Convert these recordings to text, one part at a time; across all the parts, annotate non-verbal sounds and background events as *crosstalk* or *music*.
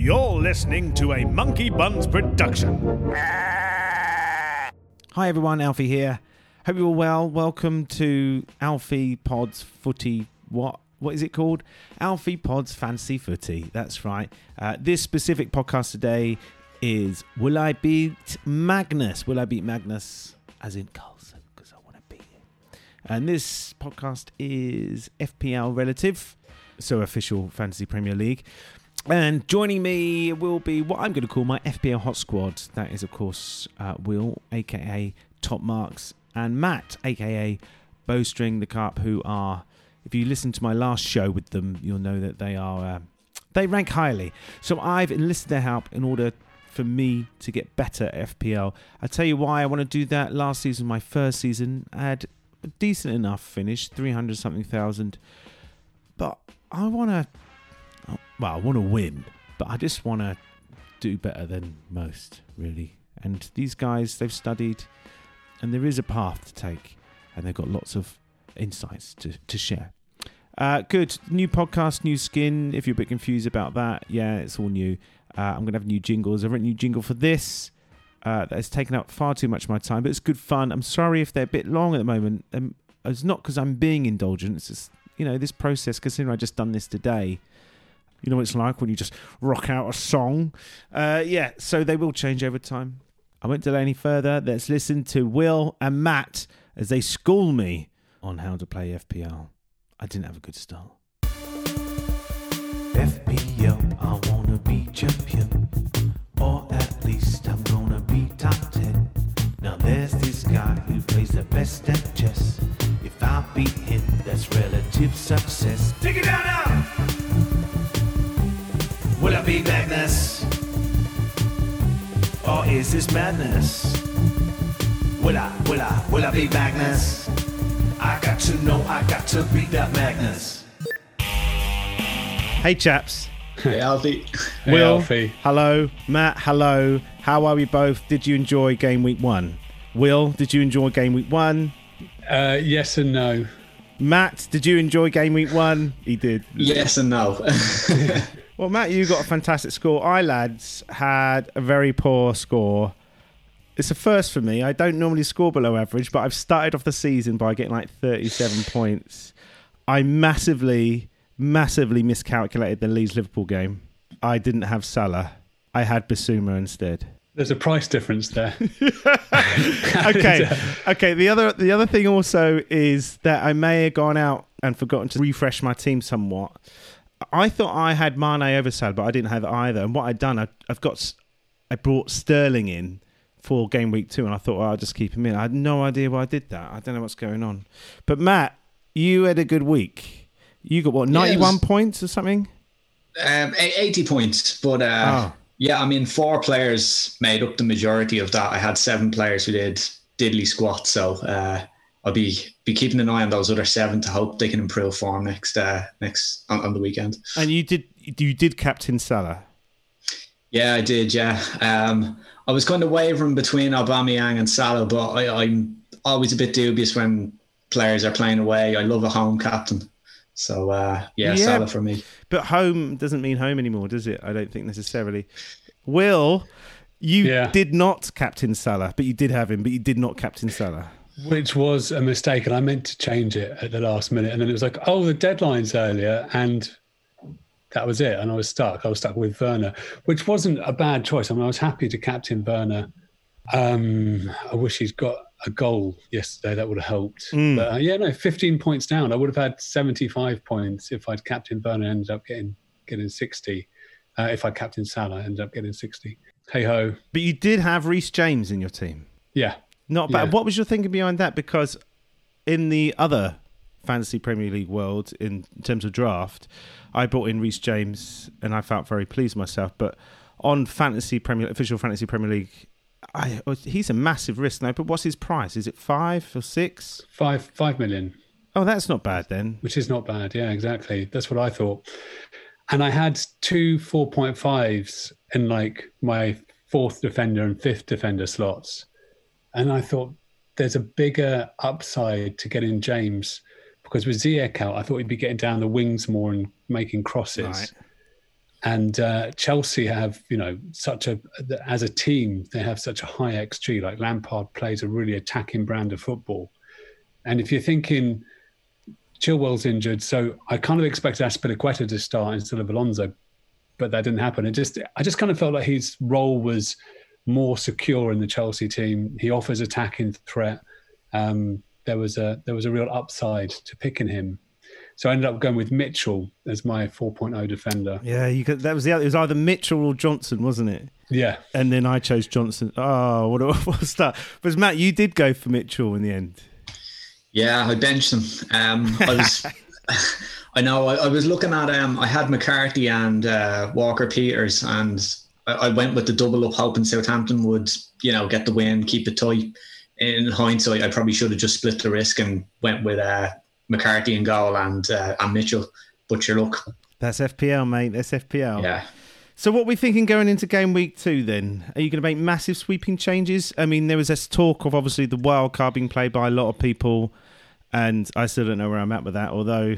You're listening to a Monkey Buns production. Hi everyone, Alfie here. Hope you're all well. Welcome to Alfie Pod's Footy. What? What is it called? Alfie Pod's Fancy Footy. That's right. Uh, this specific podcast today is Will I Beat Magnus? Will I beat Magnus? As in Carlsen, because I want to beat him. And this podcast is FPL relative, so official Fantasy Premier League. And joining me will be what I'm going to call my FPL Hot Squad. That is, of course, uh, Will, aka Top Marks, and Matt, aka Bowstring the Carp, who are, if you listen to my last show with them, you'll know that they are, uh, they rank highly. So I've enlisted their help in order for me to get better at FPL. I'll tell you why I want to do that. Last season, my first season, I had a decent enough finish, 300 something thousand. But I want to well, I want to win, but I just want to do better than most, really. And these guys, they've studied, and there is a path to take, and they've got lots of insights to, to share. Uh, good. New podcast, new skin. If you're a bit confused about that, yeah, it's all new. Uh, I'm going to have new jingles. I've written a new jingle for this. Uh, that has taken up far too much of my time, but it's good fun. I'm sorry if they're a bit long at the moment. Um, it's not because I'm being indulgent. It's just, you know, this process, considering I just done this today, you know what it's like when you just rock out a song. Uh, yeah, so they will change over time. I won't delay any further. Let's listen to Will and Matt as they school me on how to play FPL. I didn't have a good start. FPL, I wanna be champion, or at least I'm gonna be top 10. Now there's this guy who plays the best at chess. If I beat him, that's relative success. Take it down now! Will I be Magnus? Or is this madness? Will I, will I, will I be Magnus? I got to know, I got to be that Magnus. Hey chaps. Hey, Alfie. Hey, Will, Alfie. hello. Matt, hello. How are we both? Did you enjoy game week one? Will, did you enjoy game week one? Uh, yes and no. Matt, did you enjoy game week one? He did. Yes and no. *laughs* Well, Matt, you got a fantastic score. I lads had a very poor score. It's a first for me. I don't normally score below average, but I've started off the season by getting like 37 points. I massively, massively miscalculated the Leeds Liverpool game. I didn't have Salah. I had Basuma instead. There's a price difference there. *laughs* okay, *laughs* okay. The other, the other thing also is that I may have gone out and forgotten to refresh my team somewhat. I thought I had Mane over Salah, but I didn't have either. And what I'd done, I, I've got, I brought Sterling in for game week two, and I thought well, I'll just keep him in. I had no idea why I did that. I don't know what's going on. But Matt, you had a good week. You got what, Yeah, ninety-one was- points or something? um, 80 points. But uh, Oh. yeah, I mean, four players made up the majority of that. I had seven players who did diddly squat. So uh, I'll be be keeping an eye on those other seven to hope they can improve form next uh, next on, on the weekend. And you did, you did captain Salah. Yeah, I did. Yeah, um, I was kind of wavering between Aubameyang and Salah, but I, I'm always a bit dubious when players are playing away. I love a home captain, so uh, yeah, Yeah. Salah for me. But home doesn't mean home anymore, does it? I don't think necessarily. Will, you Yeah. did not captain Salah, but you did have him, but you did not captain Salah. Which was a mistake, and I meant to change it at the last minute. And then it was like, oh, the deadline's earlier. And that was it. And I was stuck. I was stuck with Werner, which wasn't a bad choice. I mean, I was happy to captain Werner. Um, I wish he's got a goal yesterday. That would have helped. Mm. But uh, yeah, no, 15 points down. I would have had 75 points if I'd captain Werner and ended up getting getting 60. Uh, if I captained Salah, ended up getting 60. Hey ho. But you did have Reece James in your team. Yeah. Not bad. Yeah. What was your thinking behind that? Because in the other fantasy Premier League world, in terms of draft, I brought in Reece James, and I felt very pleased myself. But on fantasy Premier, official fantasy Premier League, I, oh, he's a massive risk now. But what's his price? Is it five or six? Five five million. Oh, that's not bad then. which is not bad. Yeah, exactly. That's what I thought. And I had two 4.5s in like my fourth defender and fifth defender slots. And I thought there's a bigger upside to getting James because with Ziyech out, I thought he'd be getting down the wings more and making crosses. Right. And uh, Chelsea have, you know, such a as a team, they have such a high xG. Like Lampard plays a really attacking brand of football, and if you're thinking Chilwell's injured, so I kind of expected Azpilicueta to start instead of Alonso, but that didn't happen. It just, I just kind of felt like his role was more secure in the Chelsea team. He offers attacking threat. Um, there was a there was a real upside to picking him. So I ended up going with Mitchell as my 4.0 defender. Yeah, you could, that was the it was either Mitchell or Johnson, wasn't it? Yeah. And then I chose Johnson. Oh, what, *laughs* what was that? But Matt, you did go for Mitchell in the end. Yeah, I benched him. Um, I was, *laughs* *laughs* I know, I, I, was looking at um, I had McCarthy and uh, Walker Peters, and I, went with the double up, hoping Southampton would, you know, get the win, keep it tight. In hindsight, I probably should have just split the risk and went with uh, McCarthy and goal and uh, and Mitchell. But your luck. That's FPL, mate. That's FPL. Yeah. So what are we thinking going into game week two then? Are you going to make massive sweeping changes? I mean, there was this talk of obviously the wild card being played by a lot of people, and I still don't know where I'm at with that. Although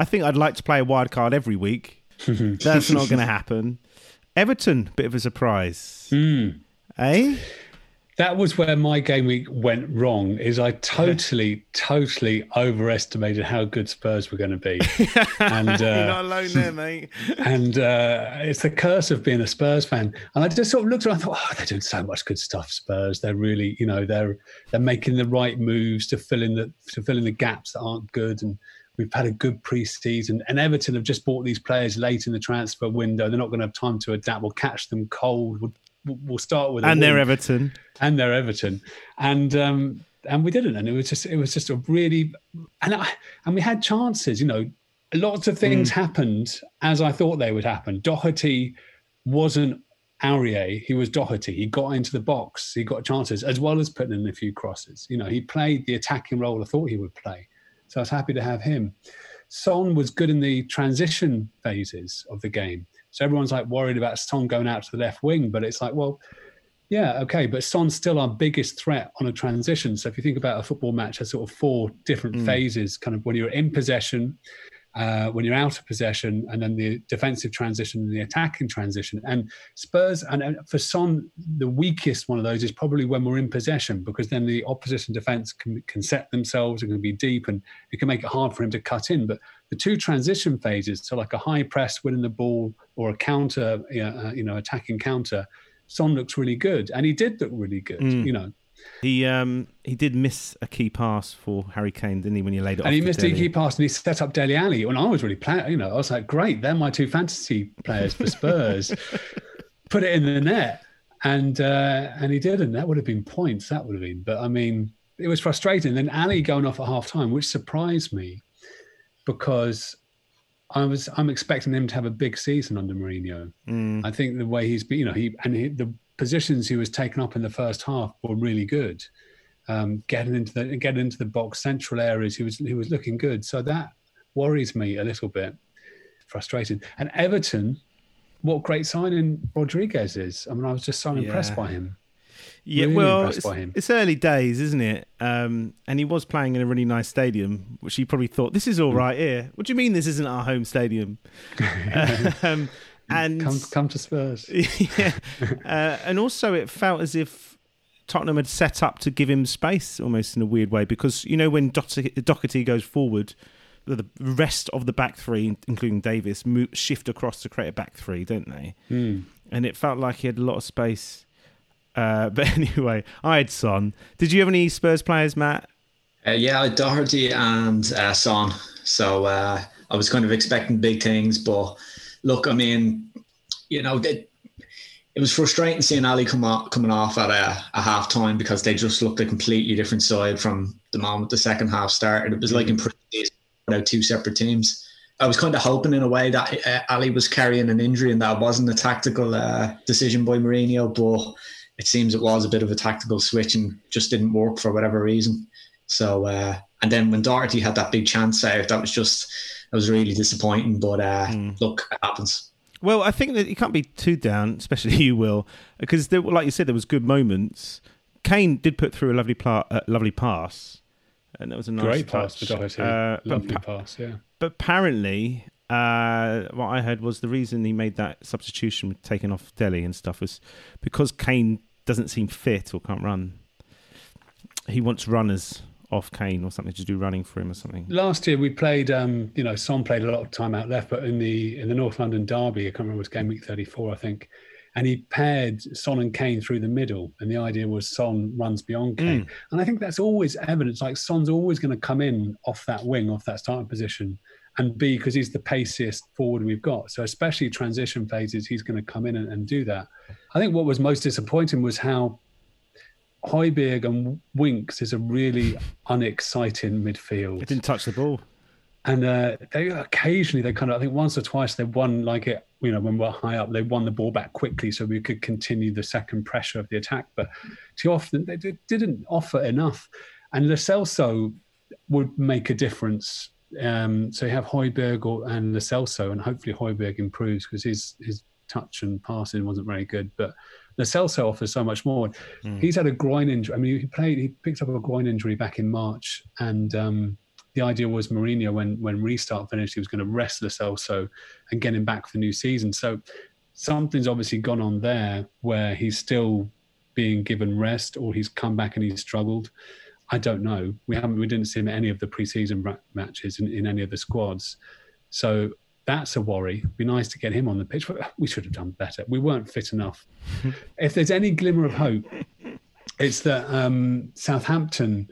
I think I'd like to play a wild card every week. *laughs* That's not going to happen. Everton, bit of a surprise, mm. eh? that was where my game week went wrong is i *laughs* totally totally overestimated how good spurs were going to be. *laughs* And uh, you're not alone there mate. *laughs* and uh, it's the curse of being a spurs fan. And i just sort of looked around and thought oh they're doing so much good stuff spurs. They're really you know they're they're making the right moves to fill in the to fill in the gaps that aren't good. And We've had a good pre-season, and Everton have just bought these players late in the transfer window. They're not going to have time to adapt. We'll catch them cold. We'll we'll start with them. and they're Everton and they're Everton and um and we didn't and it was just it was just a really and I, and we had chances you know lots of things mm. happened as I thought they would happen Doherty wasn't Aurier he was Doherty he got into the box he got chances as well as putting in a few crosses you know he played the attacking role I thought he would play so I was happy to have him Son was good in the transition phases of the game so everyone's like worried about Son going out to the left wing, but it's like, well, yeah, okay, but Son's still our biggest threat on a transition. So if you think about a football match, there's sort of four different mm. phases, kind of when you're in possession, uh, when you're out of possession, and then the defensive transition and the attacking transition. And Spurs, and, for Son, the weakest one of those is probably when we're in possession, because then the opposition defense can, can set themselves, and can be deep, and it can make it hard for him to cut in. But the two transition phases, so like a high press, winning the ball, or a counter, uh, you know, attacking counter, Son looks really good, and he did look really good. Mm. You know, he um he did miss a key pass for Harry Kane, didn't he? When he laid it, and he missed a key pass, and he set up Dele Alli. When I was really you know, I was like, great, they're my two fantasy players for Spurs. *laughs* Put it in the net, and uh, and he did, and that would have been points. That would have been, but I mean, it was frustrating. Then Alli going off at half time, which surprised me because I was I'm expecting him to have a big season under Mourinho. Mm. I think the way he's been, you know, he and he, the positions he was taken up in the first half were really good. Um, getting into the getting into the box central areas, he was he was looking good. So that worries me a little bit, frustrated. And Everton, what great signing Rodriguez is. I mean, I was just so impressed yeah. by him. Yeah, really well, it's, it's, early days, isn't it? Um, and he was playing in a really nice stadium, which he probably thought, "This is all right here." What do you mean this isn't our home stadium? *laughs* *laughs* um, and come, come to Spurs. *laughs* yeah, uh, and also it felt as if Tottenham had set up to give him space, almost in a weird way, because you know when Doherty goes forward, the rest of the back three, including Davies, move, shift across to create a back three, don't they? Mm. And it felt like he had a lot of space uh, *laughs* but anyway, I had Son. Did you have any Spurs players, Matt? Uh, yeah, I Doherty and uh, Son. So uh, I was kind of expecting big things, but look, I mean, you know, it, it was frustrating seeing Alli come coming off at a, a half time because they just looked a completely different side from the moment the second half started. It was like in mm. pre-season, two separate teams. I was kind of hoping in a way that uh, Alli was carrying an injury and that wasn't a tactical uh, decision by Mourinho, but it seems it was a bit of a tactical switch and just didn't work for whatever reason. So, uh, and then when Doherty had that big chance out, that was just, that was really disappointing. But uh, mm. look, it happens. Well, I think that you can't be too down, especially *laughs* you will, because there, like you said, there was good moments. Kane did put through a lovely, pla- uh, lovely pass, and that was a nice great touch. pass for Doherty. Uh, lovely pass, yeah. But apparently, uh, what I heard was the reason he made that substitution, taking off Dele and stuff, was because Kane doesn't seem fit or can't run. He wants runners off Kane or something to do running for him or something. Last year we played, um, you know, Son played a lot of time out left, but in the in the North London derby, I can't remember, it was game week 34, I think, and he paired Son and Kane through the middle, and the idea was Son runs beyond Kane, Mm. and I think that's always evidence. Like Son's always going to come in off that wing, off that starting position, and B because he's the paciest forward we've got. So especially transition phases, he's going to come in and, and do that. I think what was most disappointing was how Højbjerg and Winks is a really unexciting midfield. He didn't touch the ball. and uh, they occasionally they kind of I think once or twice they won like it you know when we're high up they won the ball back quickly so we could continue the second pressure of the attack. But too often they did, didn't offer enough. And Lo Celso would make a difference. Um, so you have Højbjerg or, and Lo Celso and hopefully Højbjerg improves because his his touch and passing wasn't very good. But Celso offers so much more he's had a groin injury I mean he played he picked up a groin injury back in March and um, the idea was Mourinho when when restart finished, he was going to rest Lo Celso and get him back for the new season. So something's obviously gone on there where he's still being given rest, or he's come back and he's struggled. I don't know. We haven't we didn't see him at any of the preseason matches in, in any of the squads, so that's a worry. It'd Be nice to get him on the pitch. but We should have done better. We weren't fit enough. *laughs* if there's any glimmer of hope, it's that um, Southampton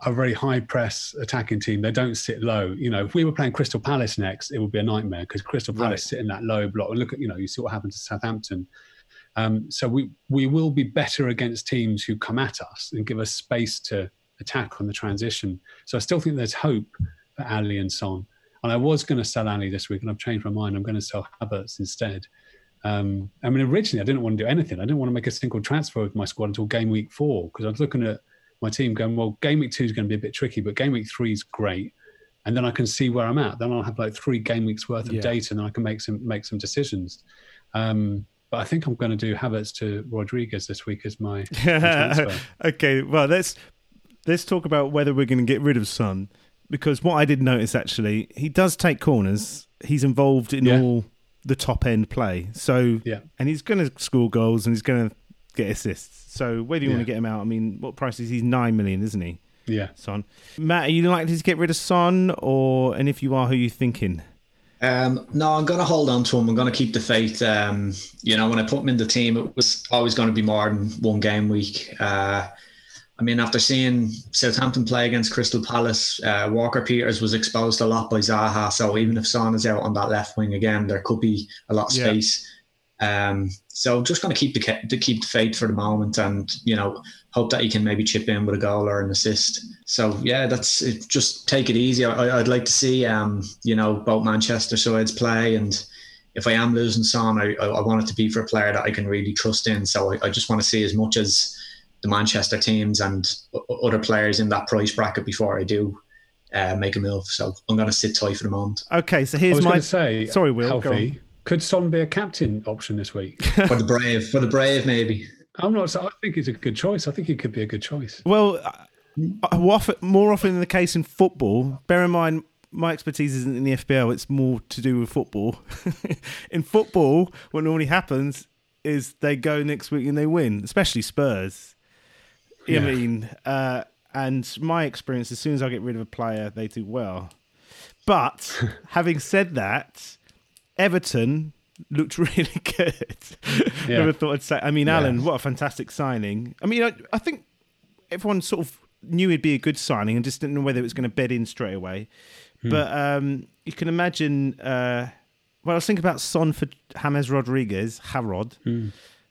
are a very high press attacking team. They don't sit low. You know, if we were playing Crystal Palace next, it would be a nightmare because Crystal Palace Right. sit in that low block. And look at, you know, you see what happened to Southampton. Um, so we we will be better against teams who come at us and give us space to attack on the transition. So I still think there's hope for Alli and Son. And I was going to sell Alli this week, and I've changed my mind. I'm going to sell Havertz instead. Um, I mean, originally I didn't want to do anything. I didn't want to make a single transfer with my squad until game week four because I was looking at my team going, well, game week two is going to be a bit tricky, but game week three is great. And then I can see where I'm at. Then I'll have like three game weeks worth of Yeah. data, and I can make some make some decisions. Um, but I think I'm going to do Havertz to Rodriguez this week as my, my *laughs* transfer. okay, well let's let's talk about whether we're going to get rid of Son because what I did notice actually, he does take corners. He's involved in Yeah. all the top end play. So Yeah. and he's going to score goals and he's going to get assists. So whether you want to get him out, I mean, what price is he? He's nine million, isn't he? Yeah. Son. Matt, are you likely to get rid of Son, or and if you are, who are you thinking? Um, no, I'm going to hold on to him. I'm going to keep the faith. Um, you know, when I put him in the team, it was always going to be more than one game week. Uh, I mean, after seeing Southampton play against Crystal Palace, uh, Walker Peters was exposed a lot by Zaha. So even if Son is out on that left wing again, there could be a lot of Yeah. space. Um, so just going to keep the to keep the faith for the moment, and you know, hope that he can maybe chip in with a goal or an assist. So yeah, that's it, just take it easy. I, I'd like to see um, you know both Manchester sides play, and if I am losing Son, I, I I want it to be for a player that I can really trust in. So I, I just want to see as much as the Manchester teams and other players in that price bracket before I do uh, make a move. So I'm going to sit tight for the moment. Okay, so I here's was my. say, Sorry, Will, go Alfie, could Son be a captain option this week? *laughs* For the brave, for the brave, maybe. I'm not. I think it's a good choice. I think it could be a good choice. Well, uh, more often than the case in football, bear in mind my expertise isn't in the FPL, it's more to do with football. *laughs* in football, what normally happens is they go next week and they win, especially Spurs. What I mean? Uh, and my experience, as soon as I get rid of a player, they do well. But *laughs* having said that, Everton looked *laughs* really good. Yeah. Never thought I'd say. I mean, Allan, what a fantastic signing. I mean, I, I think everyone sort of knew he'd be a good signing and just didn't know whether it was going to bed in straight away. But um, you can imagine. Uh, well, I was thinking about Son for James Rodriguez, Harrod,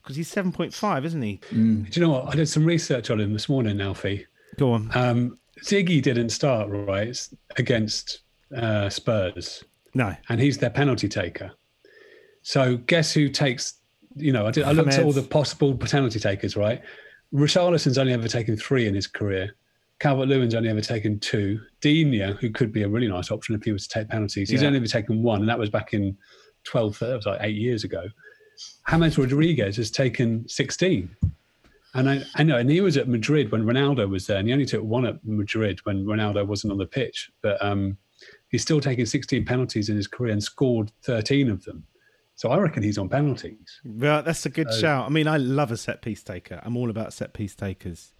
because he's seven point five, isn't he? Do you know what? I did some research on him this morning, Alfie. Go on. Um, Siggy didn't start right against uh, Spurs, no, and he's their penalty taker. So guess who takes? You know, I, did, I looked at all the possible penalty takers. Right, Richarlison's only ever taken three in his career. Calvert Lewin's only ever taken two. Digne, who could be a really nice option if he was to take penalties, he's Yeah. only ever taken one, and that was back in 12, that was like eight years ago. James Rodriguez has taken 16. And I, I know, and he was at Madrid when Ronaldo was there, and he only took one at Madrid when Ronaldo wasn't on the pitch. But um, he's still taken 16 penalties in his career and scored 13 of them. So I reckon he's on penalties. Well, that's a good So- shout. I mean, I love a set piece taker. I'm all about set piece takers.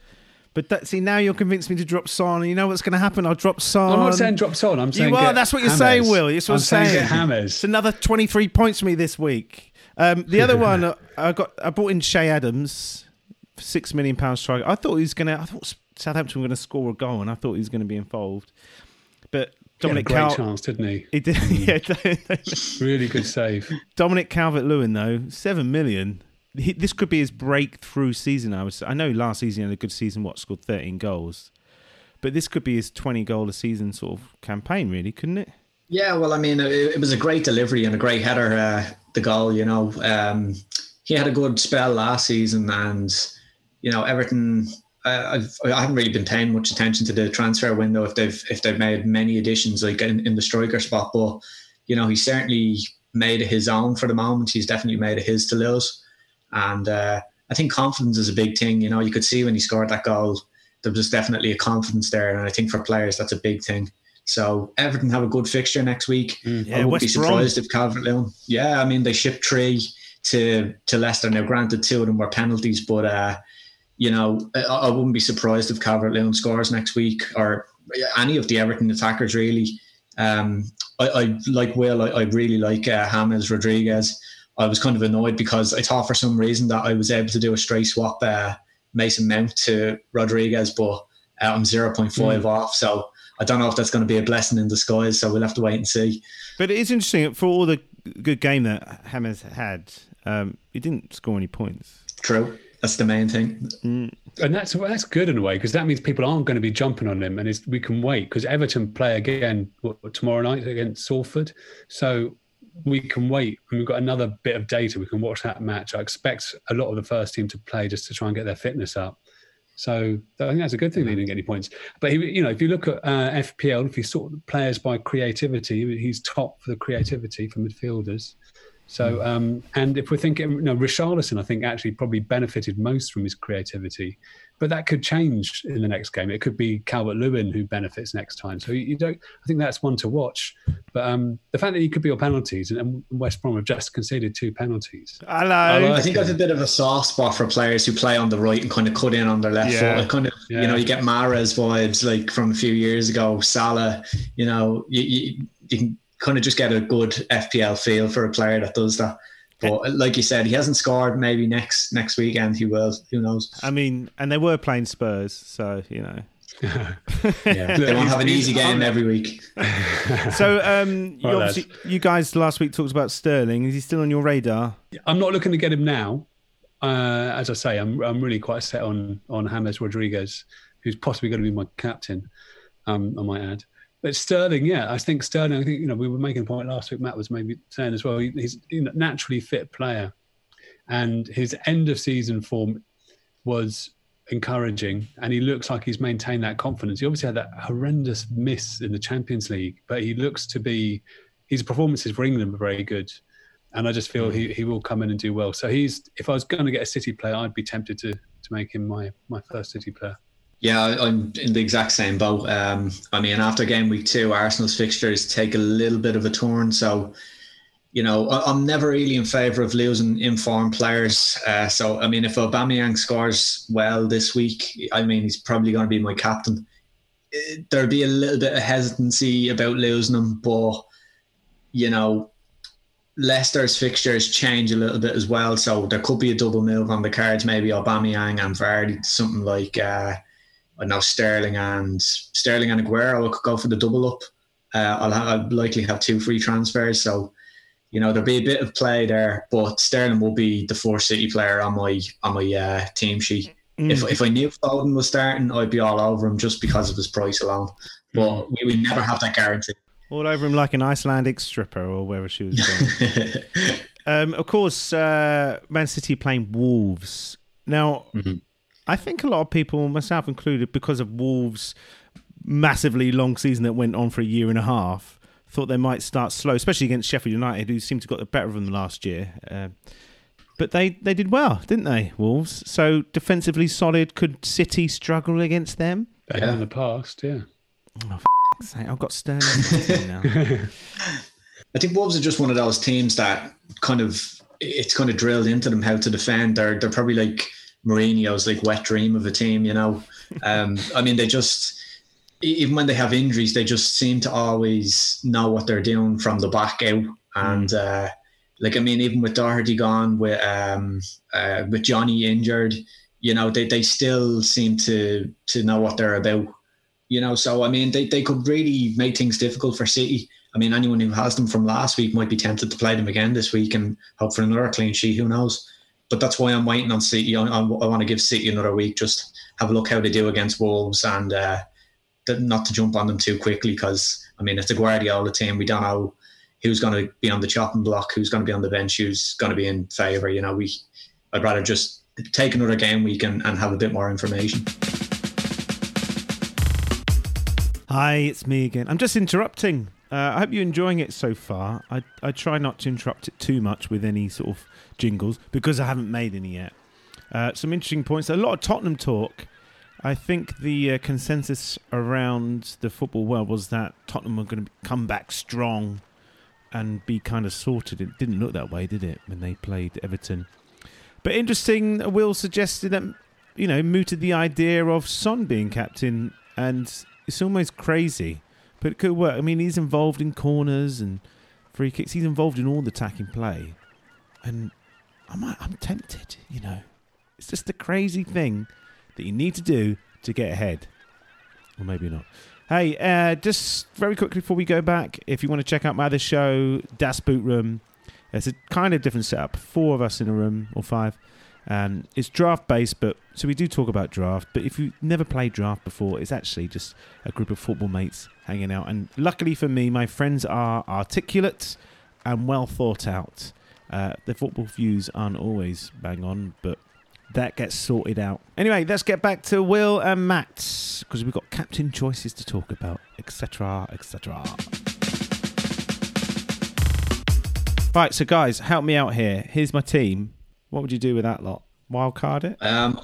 But that, see, now you're convinced me to drop Son. And you know what's going to happen? I'll drop Son. I'm not saying drop Son. I'm saying You are. That's what you're James. saying, Will. That's what I'm I'm saying. get It's Hammers. another 23 points for me this week. Um, the other *laughs* one, uh, I got. I bought in Che Adams, six million pound striker. I thought he was going to. I thought Southampton were going to score a goal, and I thought he was going to be involved. But He had a Dominic great Cal, chance, didn't he? he did. *laughs* yeah, Really good save. Dominic Calvert Lewin though, seven million. He, this could be his breakthrough season. I was. I know last season he had a good season. What scored thirteen goals, but this could be his twenty goal a season sort of campaign, really, couldn't it? Yeah, well, I mean, it, it was a great delivery and a great header. Uh, the goal, you know, um, he had a good spell last season, and you know, Everton. I've, I haven't really been paying much attention to the transfer window if they've if they've made many additions like in, in the striker spot, but you know, he certainly made his own for the moment. He's definitely made his to lose, and uh, I think confidence is a big thing. You know, you could see when he scored that goal, there was definitely a confidence there, and I think for players that's a big thing. So Everton have a good fixture next week. Yeah, I wouldn't West be Brom. surprised if Calvert Lewin. Yeah, I mean they shipped three to to Leicester. Now, granted, two of them were penalties, but uh, you know I, I wouldn't be surprised if Calvert Lewin scores next week or any of the Everton attackers really. Um, I, I like Will. I, I really like uh, James Rodriguez. I was kind of annoyed because I thought for some reason that I was able to do a straight swap uh, Mason Mount to Rodriguez, but uh, I'm 0.5 off. So I don't know if that's going to be a blessing in disguise. So we'll have to wait and see. But it is interesting for all the good game that James had. Um, he didn't score any points. True. That's the main thing. And that's that's good in a way because that means people aren't going to be jumping on him, and it's, we can wait because Everton play again what, tomorrow night against Salford, so we can wait. And we've got another bit of data. We can watch that match. I expect a lot of the first team to play just to try and get their fitness up. So I think that's a good thing. They didn't get any points. But he, you know, if you look at uh, FPL, if you sort of players by creativity, he's top for the creativity for midfielders. So, um, and if we're thinking, you know, Richarlison, I think actually probably benefited most from his creativity, but that could change in the next game. It could be Calvert Lewin who benefits next time. So you don't. I think that's one to watch. But um, the fact that he could be on penalties, and, and West Brom have just conceded two penalties. Hello. I think that's a bit of a soft spot for players who play on the right and kind of cut in on their left Yeah. foot. It kind of, Yeah. you know, you get Mahrez vibes like from a few years ago. Salah, you know, you, you, you can kind of just get a good FPL feel for a player that does that. But like you said, he hasn't scored. Maybe next next weekend he will. Who knows? I mean, and they were playing Spurs, so you know. *laughs* Yeah, *laughs* they won't have an easy game every week. *laughs* So, um, you Right, you guys last week talked about Sterling. Is he still on your radar? I'm not looking to get him now. Uh, as I say, I'm I'm really quite set on on James Rodriguez, who's possibly going to be my captain. Um, I might add. But Sterling, yeah, I think Sterling. I think you know we were making a point last week. Matt was maybe saying as well. he- He's a naturally fit player, and his end of season form was encouraging, and he looks like he's maintained that confidence. He obviously had that horrendous miss in the Champions League, but he looks to be his performances for England were very good, and I just feel he, he will come in and do well. So he's if I was going to get a City player, I'd be tempted to to make him my my first City player. Yeah, I'm in the exact same boat. Um, I mean, after game week two, Arsenal's fixtures take a little bit of a turn. So, you know, I'm never really in favour of losing informed players. Uh, so, I mean, if Aubameyang scores well this week, I mean, he's probably going to be my captain. There'll be a little bit of hesitancy about losing him, but you know, Leicester's fixtures change a little bit as well. So there could be a double move on the cards, maybe Aubameyang and Vardy, something like uh, I know Sterling and Sterling and Aguero. Could go for the double up. Uh, I'll, have, I'll likely have two free transfers, so you know there'll be a bit of play there. But Sterling will be the fourth City player on my on my uh, team sheet. If if I knew Foden was starting, I'd be all over him just because of his price alone. But we, we never have that guarantee. All over him like an Icelandic stripper or wherever she was going. *laughs* um, of course, uh, Man City playing Wolves. Now, I think a lot of people, myself included, because of Wolves' massively long season that went on for a year and a half, thought they might start slow, especially against Sheffield United, who seemed to got the better of them last year. Uh, but they, they did well, didn't they, Wolves? So defensively solid. Could City struggle against them? They Yeah. in the past, yeah. fuck's sake, I've got Sterling on my team now. *laughs* I think Wolves are just one of those teams that kind of it's kind of drilled into them how to defend. They're they're probably like Mourinho's like wet dream of a team, you know. *laughs* Um, I mean, they just even when they have injuries, they just seem to always know what they're doing from the back out. And uh, like I mean, even with Doherty gone, with um, uh, with Jonny injured, you know, they, they still seem to to know what they're about. You know, so I mean, they, they could really make things difficult for City. I mean, anyone who has them from last week might be tempted to play them again this week and hope for another clean sheet. Who knows? But that's why I'm waiting on City. I, I, I want to give City another week, just have a look how they do against Wolves and uh, not to jump on them too quickly because I mean it's a Guardiola team. We don't know who's going to be on the chopping block, who's going to be on the bench, who's going to be in favour. You know, we I'd rather just take another game week and, and have a bit more information. Hi, it's me again. I'm just interrupting. Uh, I hope you're enjoying it so far. I I try not to interrupt it too much with any sort of jingles because I haven't made any yet. Uh, some interesting points. A lot of Tottenham talk. I think the uh, consensus around the football world was that Tottenham were going to come back strong and be kind of sorted. It didn't look that way, did it, when they played Everton? But interesting, Will suggested that, you know, mooted the idea of Son being captain, and it's almost crazy, but it could work. I mean, he's involved in corners and free kicks, he's involved in all the attacking play. And I'm, I'm tempted, you know. It's just a crazy thing that you need to do to get ahead. Or maybe not. Hey, uh, just very quickly before we go back, if you want to check out my other show, Das Boot Room, it's a kind of different setup. Four of us in a room, or five. Um, it's draft based, but so we do talk about draft. But if you've never played draft before, it's actually just a group of football mates hanging out. And luckily for me, my friends are articulate and well thought out. Uh, the football views aren't always bang on, but that gets sorted out. Anyway, let's get back to Will and Matt because we've got captain choices to talk about, etc., etc. Right, so guys, help me out here. Here's my team. What would you do with that lot? Wild card it? Um,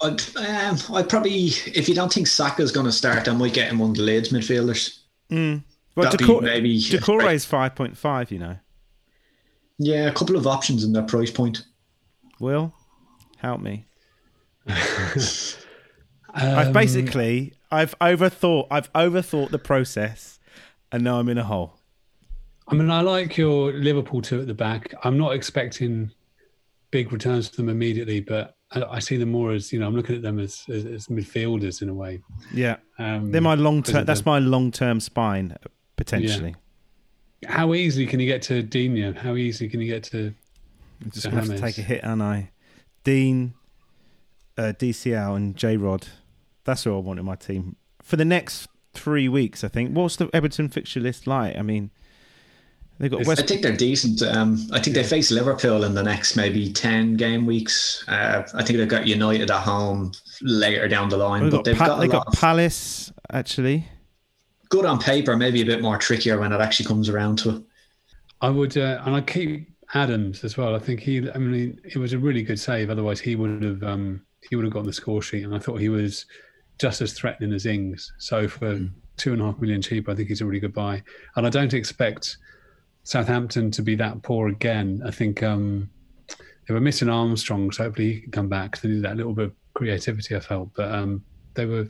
I'd, um, I'd probably, if you don't think Saka's going to start, I might get him one of the Leeds midfielders. Mm. Well, That'd be maybe- Decore is 5.5, you know. Yeah, a couple of options in that price point. Will, help me. *laughs* I've Um, basically, I've overthought, I've overthought the process and now I'm in a hole. I mean, I like your Liverpool two at the back. I'm not expecting big returns for them immediately, but I, I see them more as you know. I'm looking at them as as, as midfielders in a way. Yeah. Um, They're my long term, that's my long term spine, potentially. How easily can you get to Digne? How easily can you get to? I'm just to have to take a hit, aren't I? Dean, uh, DCL, and J Rod. That's who I want in my team for the next three weeks. I think. What's the Everton fixture list like? I mean, they've got I think they're decent. Um, I think they face Liverpool in the next maybe 10 game weeks. Uh, I think they've got United at home later down the line, They've but got, they've Pa- got they've got Palace actually. good on paper, maybe a bit more trickier when it actually comes around to it. I would, uh, and I keep Adams as well. I think he. I mean, it was a really good save. Otherwise, he would have. Um, he would have gotten the score sheet, and I thought he was just as threatening as Ings. So for two and a half million cheap, I think he's a really good buy. And I don't expect Southampton to be that poor again. I think um, they were missing Armstrong, so hopefully he can come back. They need that little bit of creativity. I felt, but um, they were.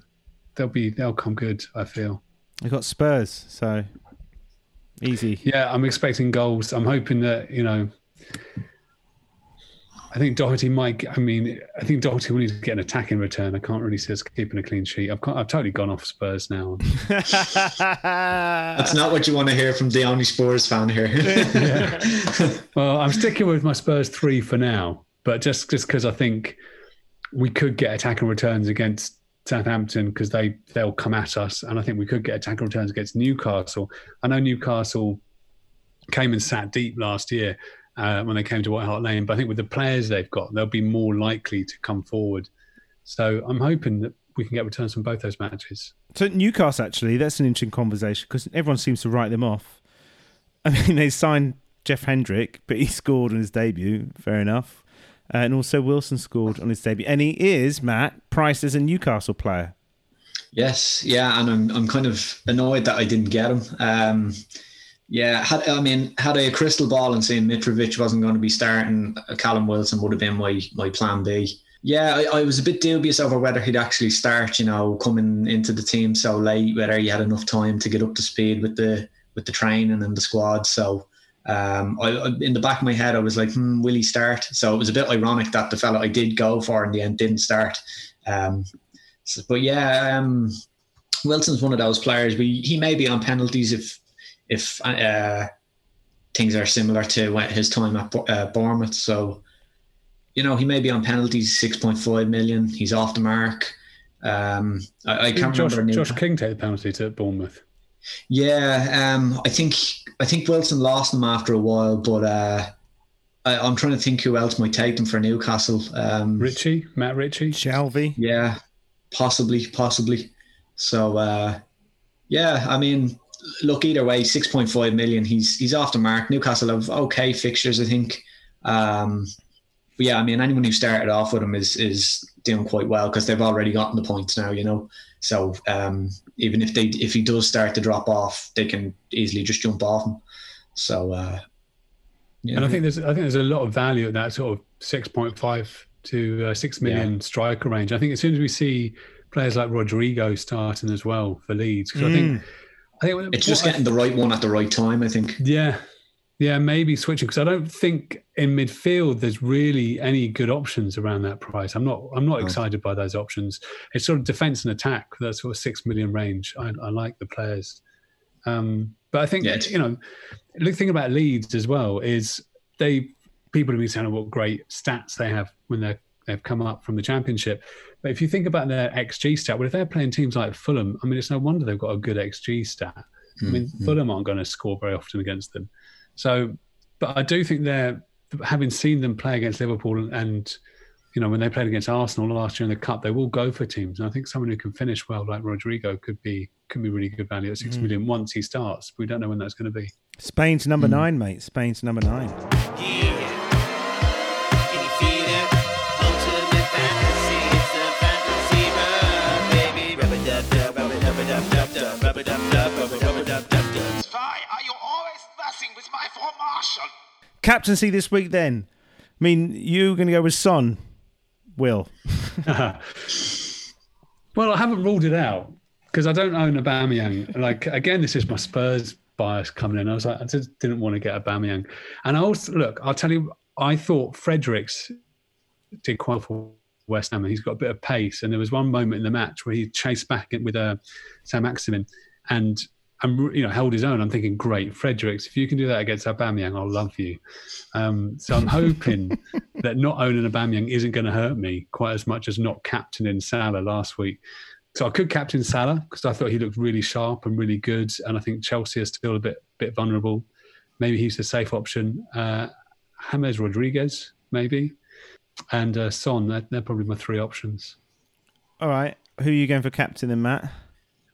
They'll be. They'll come good. I feel. They've got Spurs, so easy. Yeah, I'm expecting goals. I'm hoping that you know. I think Doherty might. I mean, I think Doherty will need to get an attack in return. I can't really see us keeping a clean sheet. I've, I've totally gone off Spurs now. *laughs* That's not what you want to hear from the only Spurs fan here. *laughs* *laughs* well, I'm sticking with my Spurs three for now, but just just because I think we could get attack and returns against Southampton because they they'll come at us, and I think we could get attack and returns against Newcastle. I know Newcastle came and sat deep last year uh, when they came to White Hart Lane, but I think with the players they've got, they'll be more likely to come forward. So I'm hoping that we can get returns from both those matches. So Newcastle, actually, that's an interesting conversation because everyone seems to write them off. *laughs* I mean, they signed Jeff Hendrick, but he *laughs* scored on his debut. Fair enough. Uh, and also Wilson scored on his debut, and he is Matt Price as a Newcastle player. Yes, yeah, and I'm I'm kind of annoyed that I didn't get him. Um, yeah, had I mean had a crystal ball and saying Mitrovic wasn't going to be starting, uh, Callum Wilson would have been my my plan B. Yeah, I, I, was a bit dubious over whether he'd actually start. You know, coming into the team so late, whether he had enough time to get up to speed with the with the training and the squad. So, um, I, in the back of my head, I was like, hmm, will he start? So it was a bit ironic that the fellow I did go for in the end didn't start. Um, so, but yeah, um, Wilson's one of those players. We, he may be on penalties if if uh, things are similar to his time at uh, Bournemouth. So you know, he may be on penalties, 6.5 million. He's off the mark. Um, I, I can't Josh, remember. Josh King take the penalty to Bournemouth. Yeah, um, I think I think Wilson lost them after a while, but uh, I, am trying to think who else might take them for Newcastle. Um, Ritchie, Matt Ritchie, Shelvey. Yeah, possibly, possibly. So uh, yeah, I mean, look either way, 6.5 million. He's he's off the mark. Newcastle have okay fixtures, I think. Um, but yeah, I mean, anyone who started off with him is is doing quite well because they've already gotten the points now, you know. So um, even if they if he does start to drop off, they can easily just jump off him. So uh, yeah. And I think there's I think there's a lot of value in that sort of six point five to uh, six million yeah. striker range. I think as soon as we see players like Rodrigo starting as well for Leeds, because mm. I think I think it's just getting the right one at the right time. I think. Yeah, yeah, maybe switching because I don't think in midfield there's really any good options around that price. I'm not I'm not excited by those options. It's sort of defense and attack that sort of six million range. I, I like the players, um, but I think yeah. you know the thing about Leeds as well is they people have been saying what great stats they have when they they've come up from the championship. But if you think about their XG stat, well, if they're playing teams like Fulham, I mean, it's no wonder they've got a good XG stat. Mm-hmm. I mean, hmm, hmm. Fulham aren't going to score very often against them. So, but I do think they're having seen them play against Liverpool and you know when they played against Arsenal last year in the cup, they will go for teams. And I think someone who can finish well like Rodrigo could be could be really good value at six mm. million once he starts. we don't know when that's going to be. Spain's number mm. nine, mate. Spain's number nine. Yeah. Marshall. Captaincy this week, then. I mean, you're going to go with Son, Will? *laughs* well, I haven't ruled it out because I don't own Aubameyang. Like again, this is my Spurs bias coming in. I was like, I just didn't want to get Aubameyang. And I also look, I'll tell you, I thought Fredericks did quite well for West Ham, he's got a bit of pace. And there was one moment in the match where he chased back with uh, Saint-Maximin, and and you know held his own. I'm thinking, great, Fredericks, if you can do that against Aubameyang, I'll love you. Um, so I'm hoping *laughs* that not owning Aubameyang isn't going to hurt me quite as much as not captaining Salah last week. So I could captain Salah because I thought he looked really sharp and really good, and I think Chelsea is still a bit bit vulnerable. Maybe he's the safe option. Uh, James Rodriguez, maybe, and uh, Son. They're, they're probably my three options. All right, who are you going for captain, then, Matt?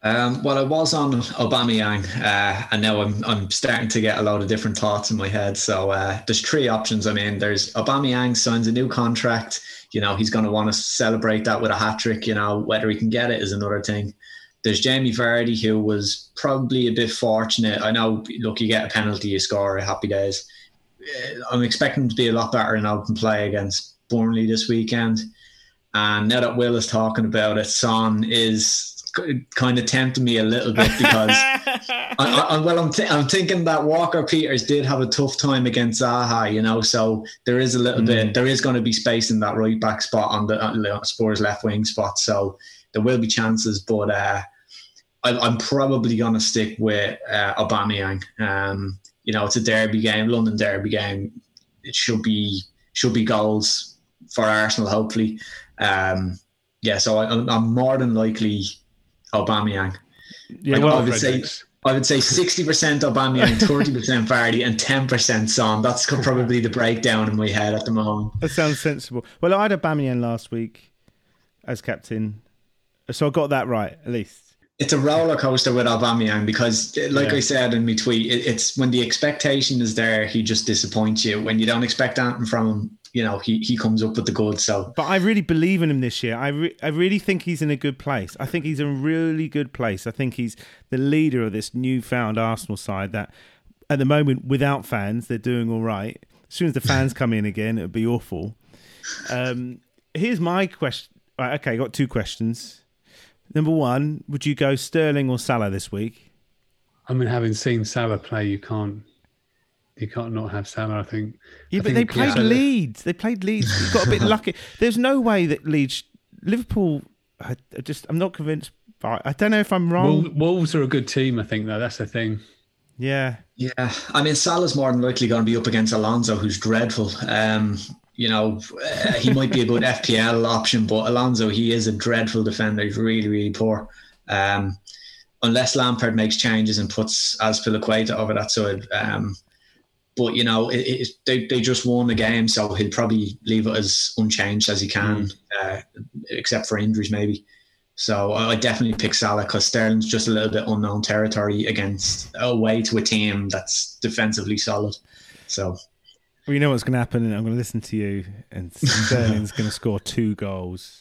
Um, well, I was on Aubameyang, uh, and now I'm I'm starting to get a lot of different thoughts in my head. So uh, there's three options. I mean, there's Aubameyang signs a new contract. You know, he's going to want to celebrate that with a hat trick. You know, whether he can get it is another thing. There's Jamie Vardy, who was probably a bit fortunate. I know, look, you get a penalty, you score, happy days. Uh, I'm expecting to be a lot better in open play against Burnley this weekend. And now that Will is talking about it, Son is kind of tempted me a little bit because, *laughs* I, I, well, I'm, th- I'm thinking that Walker Peters did have a tough time against Zaha, you know, so there is a little mm. bit, there is going to be space in that right back spot on the, on Spurs left wing spot, so there will be chances, but uh, I, am probably going to stick with uh, Aubameyang. Um, you know, it's a derby game, London derby game. It should be should be goals for Arsenal, hopefully. Um, yeah, so I, I'm more than likely Aubameyang. Yeah, well, I would say I would say sixty percent Aubameyang, thirty percent Vardy, and ten percent Son. That's probably the breakdown in my head at the moment. That sounds sensible. Well, I had Aubameyang last week as captain, so I got that right at least. It's a roller coaster with Aubameyang because, like yeah. I said in my tweet, it, it's when the expectation is there, he just disappoints you. When you don't expect anything from him, you know he he comes up with the goods. So, but I really believe in him this year. I re- I really think he's in a good place. I think he's in a really good place. I think he's the leader of this newfound Arsenal side that, at the moment, without fans, they're doing all right. As soon as the fans *laughs* come in again, it would be awful. Um, here's my question. Right, okay, got two questions. Number one, would you go Sterling or Salah this week? I mean, having seen Salah play, you can't you can't not have Salah. I think. Yeah, I but think, they played yeah. Leeds. They played Leeds. You got a bit *laughs* lucky. There's no way that Leeds, Liverpool. I, I just, I'm not convinced. By, I don't know if I'm wrong. Wolves, Wolves are a good team. I think though. That's the thing. yeah, yeah, I mean Salah's more than likely going to be up against Alonso, who's dreadful. Um, you know, uh, he might be a good *laughs* FPL option, but Alonso, he is a dreadful defender. He's really, really poor. Um, unless Lampard makes changes and puts Azpilicueta over that side. Um, but you know, it, it, they they just won the game, so he'll probably leave it as unchanged as he can, uh, except for injuries maybe. So I definitely pick Salah because Sterling's just a little bit unknown territory against away to a team that's defensively solid. So well, you know what's going to happen, and I'm going to listen to you, and *laughs* Sterling's going to score two goals.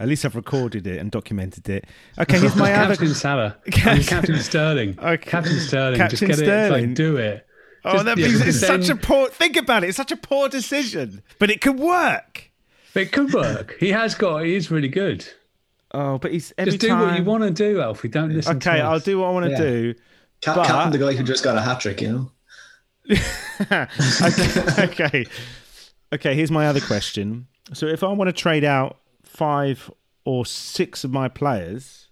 At least I've recorded it and documented it. Okay, here's my *laughs* other. Captain Salah. *laughs* Captain Sterling. Okay. Captain Sterling. Captain just get it. Sterling. Like, do it. Oh, Just- that yeah, means because it's such a poor. Think about it. It's such a poor decision, but it could work. It could work. He has got. He is really good. Oh, but he's every Just do time. what you want to do, Alfie. Don't listen. Okay, to I'll do what I want to Yeah. do. Cap- But- captain, the guy who just got a hat trick, you know. *laughs* okay, okay, okay. Here's my other question. So, if I want to trade out five or six of my players,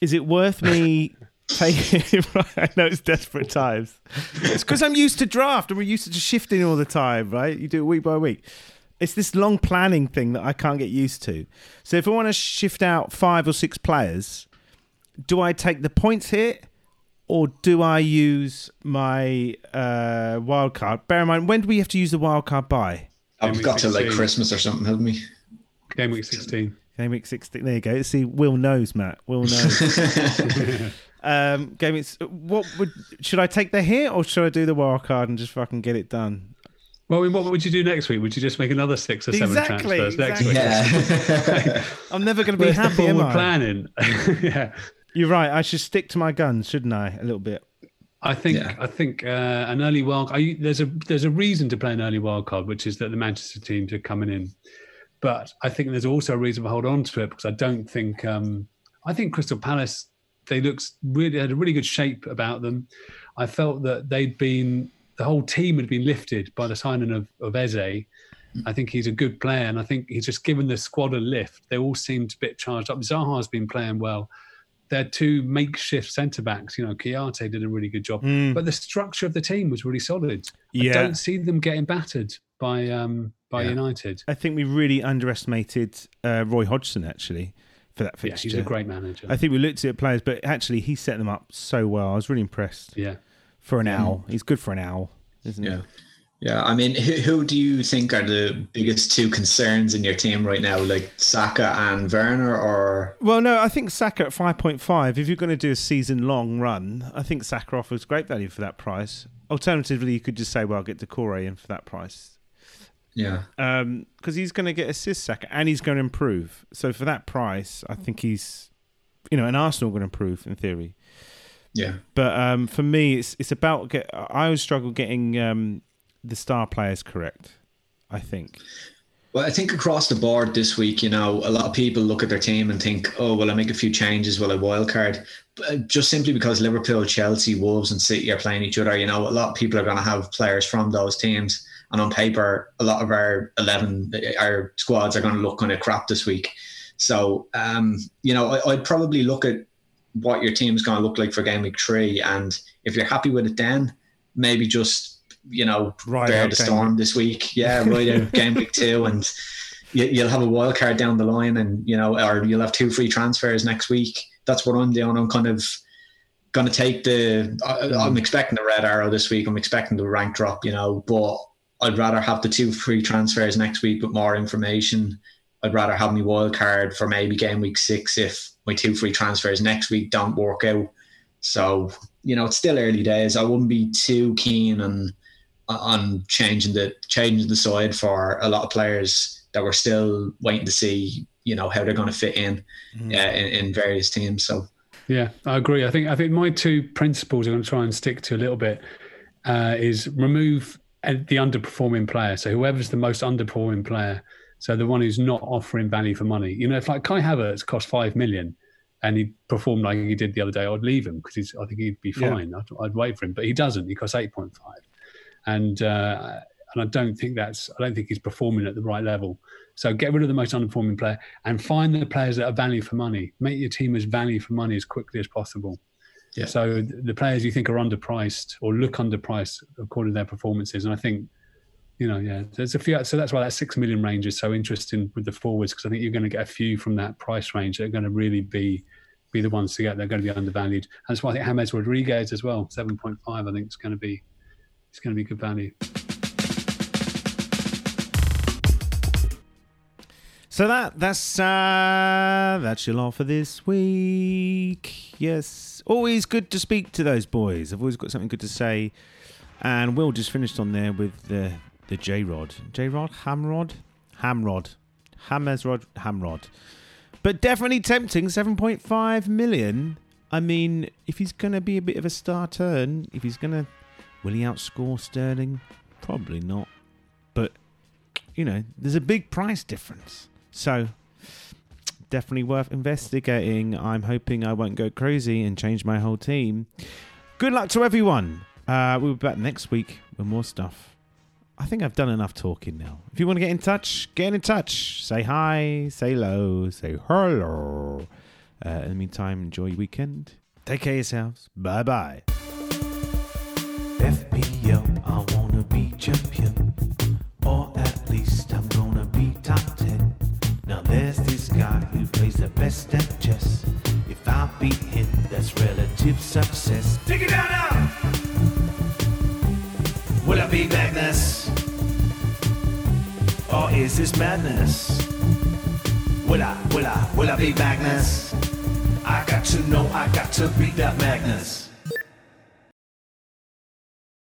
is it worth me taking? *laughs* *laughs* I know it's desperate times. It's because I'm used to draft and we're used to just shifting all the time, right? You do it week by week. It's this long planning thing that I can't get used to. So, if I want to shift out five or six players, do I take the points hit? or do I use my uh, wild card? Bear in mind, when do we have to use the wild card by? I've week got to like Christmas or something, haven't we? Game week sixteen. Game week 16. There you go. See, Will knows, Matt. Will knows. *laughs* um, game week. What would should I take the hit or should I do the wild card and just fucking get it done? Well, I mean, what would you do next week? Would you just make another six or seven Exactly, transfers next exactly. week? Yeah. *laughs* I'm never going to be Where's happy, am forward I? planning? *laughs* yeah. You're right. I should stick to my guns, shouldn't I? A little bit. I think Yeah. I think uh, an early wild. I, there's a there's a reason to play an early wild card, which is that the Manchester teams are coming in. But I think there's also a reason to hold on to it because I don't think um, I think Crystal Palace they looked really had a really good shape about them. I felt that they'd been the whole team had been lifted by the signing of of Eze. I think he's a good player, and I think he's just given the squad a lift. They all seemed a bit charged up. Zaha's been playing well. They're two makeshift centre backs. You know, Kouyate did a really good job, but the structure of the team was really solid. Yeah. I don't see them getting battered by um, by Yeah. United. I think we really underestimated uh, Roy Hodgson actually for that Yeah, fixture. he's a great manager. I think we looked at players, but actually he set them up so well. I was really impressed. yeah. For an owl, he's good for an owl, isn't he? Yeah. Yeah, I mean, who, who do you think are the biggest two concerns in your team right now, like Saka and Werner, or Well, no, I think Saka at five point five. If you're going to do a season long run, I think Saka offers great value for that price. Alternatively, you could just say, "Well, I'll get Decore in for that price," yeah, because he's going to get assist Saka and he's going to improve. So for that price, I think he's, you know, an Arsenal going to improve in theory. yeah, But um, for me, it's it's about get. I always struggle getting um, the star players correct. I think. Well, I think across the board this week, you know, a lot of people look at their team and think, "Oh, will I make a few changes? Will I wildcard?" But uh, just simply because Liverpool, Chelsea, Wolves, and City are playing each other, you know, a lot of people are going to have players from those teams, and on paper, a lot of our eleven, our squads are going to look kind of crap this week. So, um, you know, I, I'd probably look at what your team's going to look like for game week three, and if you're happy with it, then maybe just you know Ride bear the storm this week. Yeah, right out game week two, and you, you'll have a wild card down the line, and you know, or you'll have two free transfers next week. That's what I'm doing. I'm kind of going to take the. I, I'm expecting the red arrow this week. I'm expecting the rank drop, you know, but I'd rather have the two free transfers next week with more information. I'd rather have my wild card for maybe game week six if my two free transfers next week don't work out. So you know, it's still early days. I wouldn't be too keen on on changing the changing the side for a lot of players that were still waiting to see you know how they're going to fit in, mm. uh, in in various teams. So yeah, I agree. I think I think my two principles I'm going to try and stick to a little bit uh, is remove the underperforming player. So whoever's the most underperforming player, so the one who's not offering value for money. You know, if like Kai Havertz cost five million and he performed like he did the other day, I'd leave him because I think he'd be fine. Yeah. I'd, I'd, wait for him, but he doesn't. He costs eight point five, and uh, and I don't think that's I don't think he's performing at the right level. So get rid of the most underperforming player and find the players that are value for money. Make your team as value for money as quickly as possible. Yeah. So the players you think are underpriced or look underpriced according to their performances, and I think, you know, yeah, there's a few. So that's why that six million range is so interesting with the forwards because I think you're going to get a few from that price range that are going to really be be the ones to get. They're going to be undervalued, and that's why I think James Rodriguez as well, seven point five. I think it's going to be it's going to be good value. So that that's uh, that's your lot for this week. Yes, always good to speak to those boys. I've always got something good to say. And Will just finished on there with the the J Rod, J Rod, Hamrod, Hamrod, Hamesrod, Hamrod. But definitely tempting. Seven point five million. I mean, if he's going to be a bit of a star turn, if he's going to, will he outscore Sterling? Probably not. But you know, there's a big price difference. So definitely worth investigating. I'm hoping I won't go crazy and change my whole team. Good luck to everyone. Uh, we'll be back next week with more stuff. I think I've done enough talking now. If you want to get in touch, get in touch. Say hi, say hello, say hello. Uh, in the meantime, enjoy your weekend. Take care of yourselves. Bye bye. FPL, I wanna be champion. At chess. If I beat him, that's relative success. Take it down now! Will I be Magnus? Or is this madness? Will I, will I, will I be Magnus? I got to know, I got to beat that Magnus.